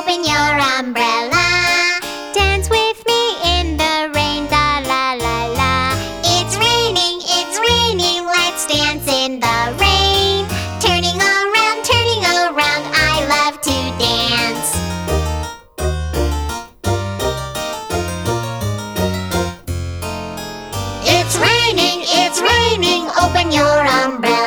Open your umbrella. Dance with me in the rain. Da la la la. It's raining, it's raining. Let's dance in the rain. Turning around, turning around. I love to dance. It's raining, it's raining. Open your umbrella.